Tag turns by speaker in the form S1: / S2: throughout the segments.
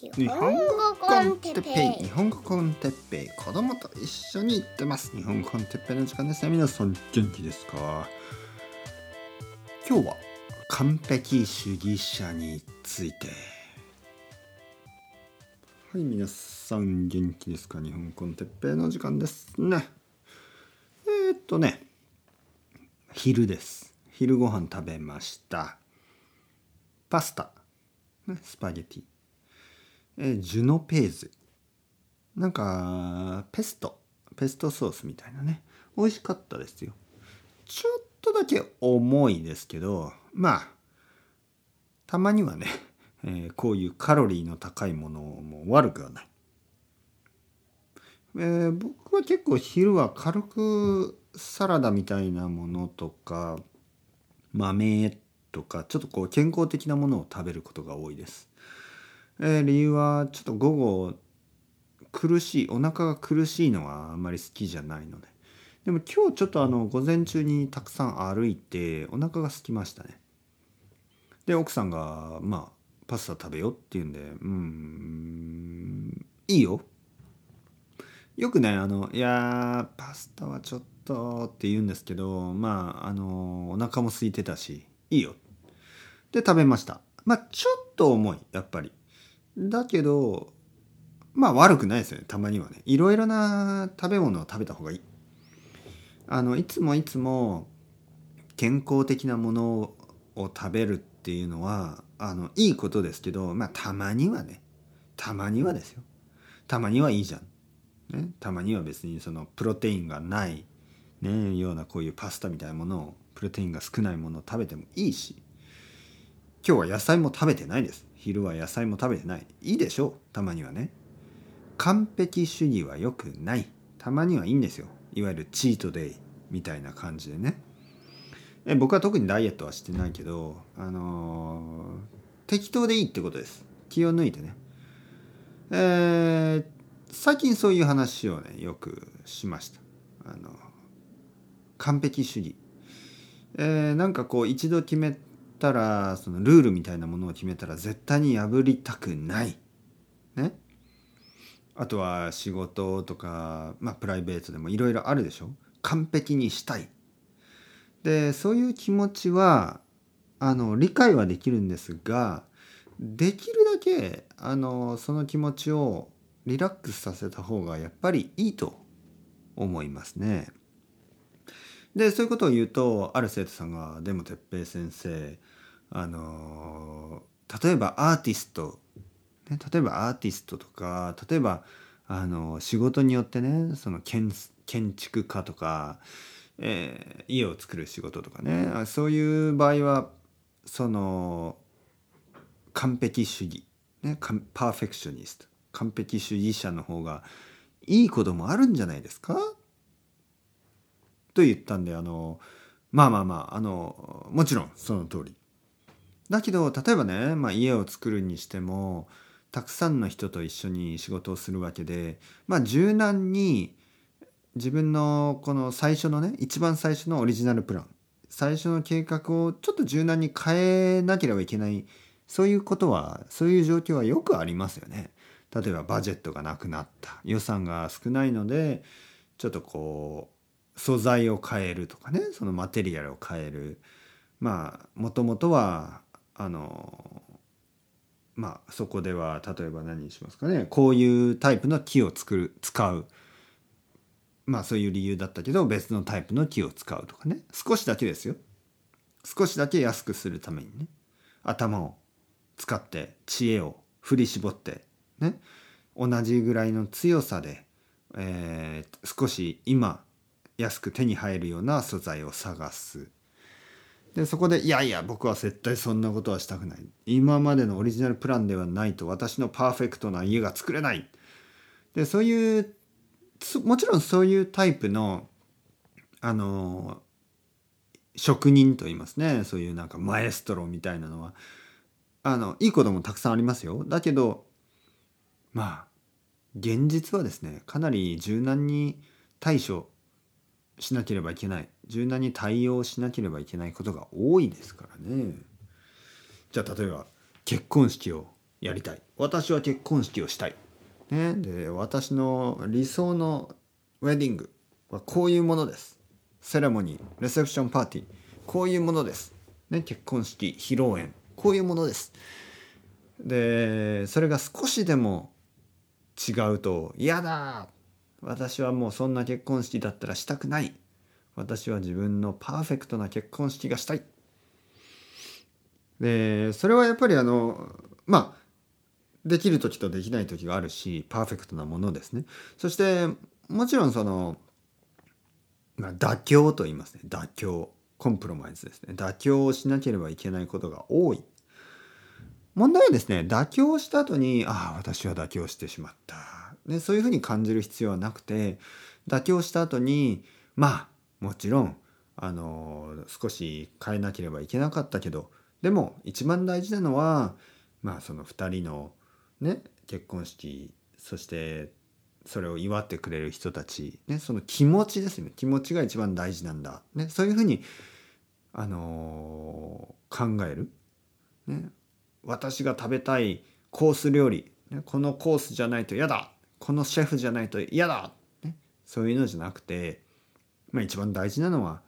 S1: 日本語コンテッペイ。日本語コンテッペイ。子供と一緒に行ってます。日本語コンテッペイの時間ですね。皆さん元気ですか？今日は完璧主義者について。はい皆さん元気ですか？日本語コンテッペイの時間ですね。えー、っとね昼です。昼ご飯食べました。パスタ、ね、スパゲティ。え、ジュノペーズなんかペスト。ペストソースみたいなね。美味しかったですよ。ちょっとだけ重いですけどまあたまにはね、えー、こういうカロリーの高いものも悪くはない、えー、僕は結構昼は軽くサラダみたいなものとか豆とかちょっとこう健康的なものを食べることが多いです。えー、理由はちょっと午後苦しいお腹が苦しいのはあんまり好きじゃないので。でも今日ちょっとあの午前中にたくさん歩いてお腹が空きましたね。で奥さんがまあパスタ食べようって言うんでうんいいよ。よくねあのいやパスタはちょっとって言うんですけどまああのお腹も空いてたしいいよ。で食べました。まあちょっと重いやっぱり。だけどまあ悪くないですよねたまにはね。いろいろな食べ物を食べた方がいい。あのいつもいつも健康的なものを食べるっていうのはあのいいことですけどまあたまにはね。たまにはですよ。たまにはいいじゃん、ね、たまには別にそのプロテインがない、ね、ようなこういうパスタみたいなものをプロテインが少ないものを食べてもいいし今日は野菜も食べてないです。昼は野菜も食べてない。いいでしょ？うたまにはね。完璧主義は良くない。たまにはいいんですよ。いわゆるチートデイみたいな感じでね。え僕は特にダイエットはしてないけどあのー、適当でいいってことです。気を抜いてね。えー、最近そういう話をねよくしました。あの完璧主義。えー、なんかこう一度決めたらそのルールみたいなものを決めたら絶対に破りたくない。ね。あとは仕事とか、まあ、プライベートでもいろいろあるでしょ完璧にしたい。でそういう気持ちはあの理解はできるんですができるだけあのその気持ちをリラックスさせた方がやっぱりいいと思いますね。でそういうことを言うとある生徒さんが「でも哲平先生あの例えばアーティスト、ね、例えばアーティストとか例えばあの仕事によってねその建建築家とか、えー、家を作る仕事とかねそういう場合はその完璧主義、ね、パーフェクショニスト完璧主義者の方がいいこともあるんじゃないですか？と言ったんであのまあまあまああのもちろんその通り。だけど例えばね、まあ、家を作るにしてもたくさんの人と一緒に仕事をするわけで、まあ、柔軟に自分のこの最初のね一番最初のオリジナルプラン最初の計画をちょっと柔軟に変えなければいけないそういうことはそういう状況はよくありますよね。例えばバジェットがなくなった予算が少ないのでちょっとこう素材を変えるとかねそのマテリアルを変えるまあもともとはあのまあそこでは例えば何にしますかね。こういうタイプの木を作る使う。まあそういう理由だったけど別のタイプの木を使うとかね。少しだけですよ。少しだけ安くするためにね。頭を使って知恵を振り絞ってね。同じぐらいの強さで、えー、少し今安く手に入るような素材を探す。でそこでいやいや僕は絶対そんなことはしたくない。今までのオリジナルプランではないと私のパーフェクトな家が作れない。でそういうもちろんそういうタイプのあの職人と言いますね。そういうなんかマエストロみたいなのは。あのいいこともたくさんありますよ。だけどまあ現実はですねかなり柔軟に対処しなければいけない。柔軟に対応しなければいけないことが多いですからね。じゃあ例えば結婚式をやりたい。私は結婚式をしたい、ね、で私の理想のウェディング。はこういうものです。セレモニー。レセプションパーティー。こういうものです、ね、結婚式披露宴。こういうものです。でそれが少しでも違うと嫌だ私はもうそんな結婚式だったらしたくない。私は自分のパーフェクトな結婚式がしたい。でそれはやっぱりあのまあできる時とできない時があるしパーフェクトなものですね。そしてもちろんその、まあ、妥協と言いますね。妥協。コンプロマイズですね。妥協をしなければいけないことが多い。問題はですね妥協した後にああ私は妥協してしまった。でそういうふうに感じる必要はなくて妥協した後にまあもちろんあの少し変えなければいけなかったけどでも一番大事なのはまあその2人のね結婚式そしてそれを祝ってくれる人たち、ね、その気持ちですね。気持ちが一番大事なんだ、ね、そういうふうに、あのー、考える、ね、私が食べたいコース料理、ね、このコースじゃないと嫌だ。このシェフじゃないと嫌だ、ね、そういうのじゃなくて、まあ、一番大事なのは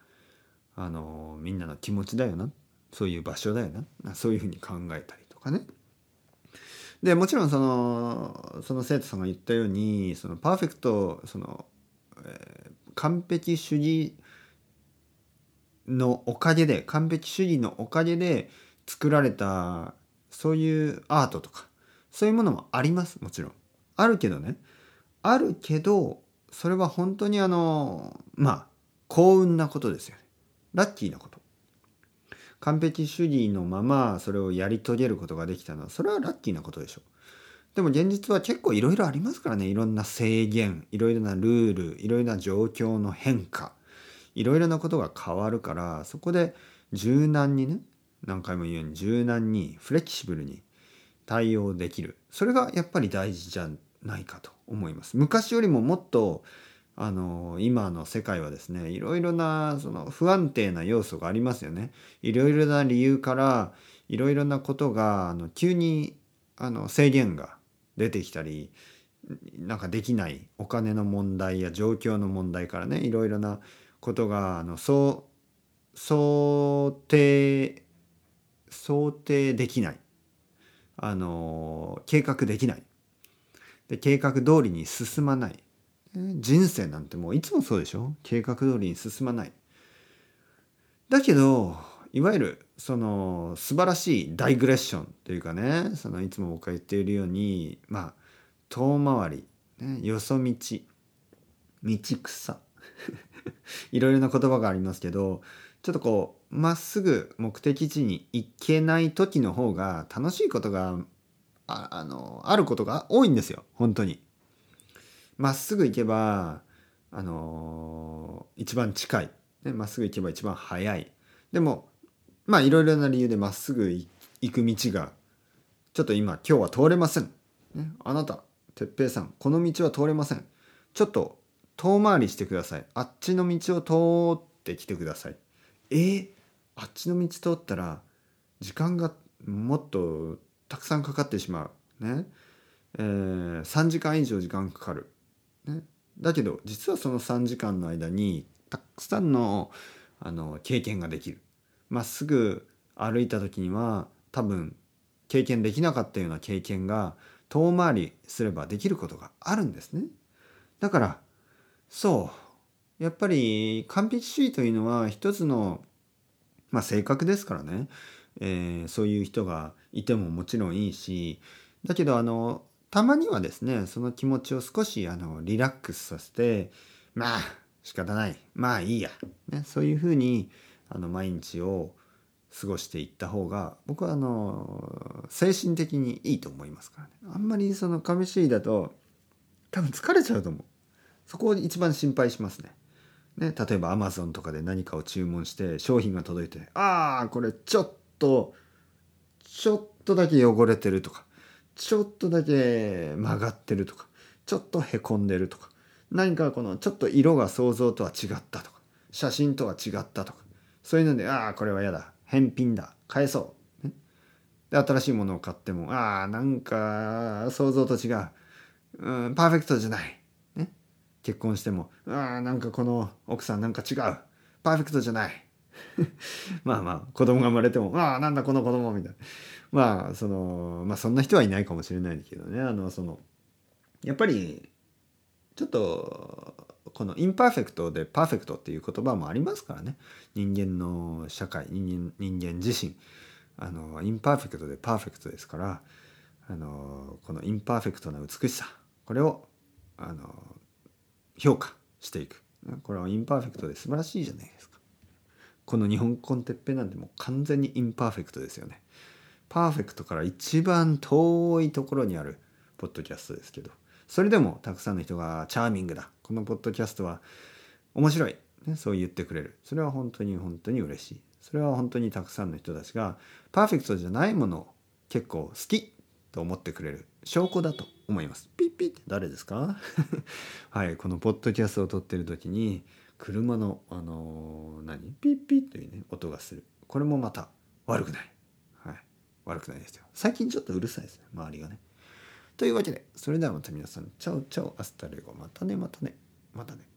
S1: あの、みんなの気持ちだよな。そういう場所だよな。そういうふうに考えたりとかね。でもちろんそのその生徒さんが言ったようにそのパーフェクトその、えー、完璧主義のおかげで完璧主義のおかげで作られたそういうアートとかそういうものもあります。もちろん。あるけどねあるけどそれは本当にあのまあ幸運なことですよね。ラッキーなこと。完璧主義のままそれをやり遂げることができたのはそれはラッキーなことでしょでも現実は結構いろいろありますからねいろんな制限いろいろなルールいろいろな状況の変化いろいろなことが変わるからそこで柔軟にね何回も言うように柔軟にフレキシブルに対応できるそれがやっぱり大事じゃないかと思います。昔よりももっとあの今の世界はですねいろいろなその不安定な要素がありますよね。いろいろな理由からいろいろなことがあの急にあの制限が出てきたりなんかできないお金の問題や状況の問題からねいろいろなことがあの想定想定できない。あの計画できない。で計画通りに進まない。人生なんてもういつもそうでしょ？計画通りに進まない。だけどいわゆるその素晴らしいダイグレッションというかねそのいつも僕が言っているようにまあ遠回り、ね、よそ道道草。いろいろな言葉がありますけどちょっとこうまっすぐ目的地に行けない時の方が楽しいことがああのあることが多いんですよ。本当に。まっすぐ行けばあのー、一番近い。ま、ね、っすぐ行けば一番早い。でもまあいろいろな理由でまっすぐ行く道がちょっと今今日は通れません、ね、あなた哲平さんこの道は通れません。ちょっと遠回りしてください。あっちの道を通ってきてください。えー、あっちの道通ったら時間がもっとたくさんかかってしまう。ね。えー、3時間以上時間かかる。ね、だけど実はその3時間の間にたくさんのあの経験ができる。まっすぐ歩いた時には多分経験できなかったような経験が遠回りすればできることがあるんですね。だからそう。やっぱり完璧主義というのは一つの、まあ、性格ですからね、えー、そういう人がいてももちろんいいしだけどあのたまにはですねその気持ちを少しあのリラックスさせてまあ仕方ない。まあいいや、ね、そういうふうにあの毎日を過ごしていった方が僕はあの精神的にいいと思いますからね。あんまりその紙主義だと多分疲れちゃうと思う。そこを一番心配しますね。ね例えばアマゾンとかで何かを注文して商品が届いてああこれちょっととちょっとだけ汚れてるとかちょっとだけ曲がってるとかちょっとへこんでるとか何かこのちょっと色が想像とは違ったとか写真とは違ったとかそういうのでああこれは嫌だ。返品だ。返そう、ね、で新しいものを買ってもああなんか想像と違う、うん、パーフェクトじゃない、ね、結婚してもああなんかこの奥さんなんか違う。パーフェクトじゃない。まあまあ子供が生まれてもああなんだこの子供みたいな。まあそのまあそんな人はいないかもしれないけどね。あのそのやっぱりちょっとこの imperfect でパーフェクトっていう言葉もありますからね。人間の社会人間人間自身。あの imperfect でパーフェクトですからあのこの imperfect な美しさ。これをあの評価していく。これは imperfect で素晴らしいじゃないですか。この日本語 con Teppei なんてもう完全に imperfect ですよね。パーフェクトから一番遠いところにあるポッドキャストですけど。それでもたくさんの人がチャーミングだ。このポッドキャストは面白い、ね、そう言ってくれる。それは本当に本当に嬉しい。それは本当にたくさんの人たちがパーフェクトじゃないものを結構好きと思ってくれる。証拠だと思います。ピッピッって誰ですか？はいこのポッドキャストを撮ってる時に車のあのー、何？ピッピッというね音がするこれもまた悪くない。はい悪くないですよ。最近ちょっとうるさいですね周りがね。というわけでそれではまた皆さん ciao ciao hasta luego またねまたねまたね。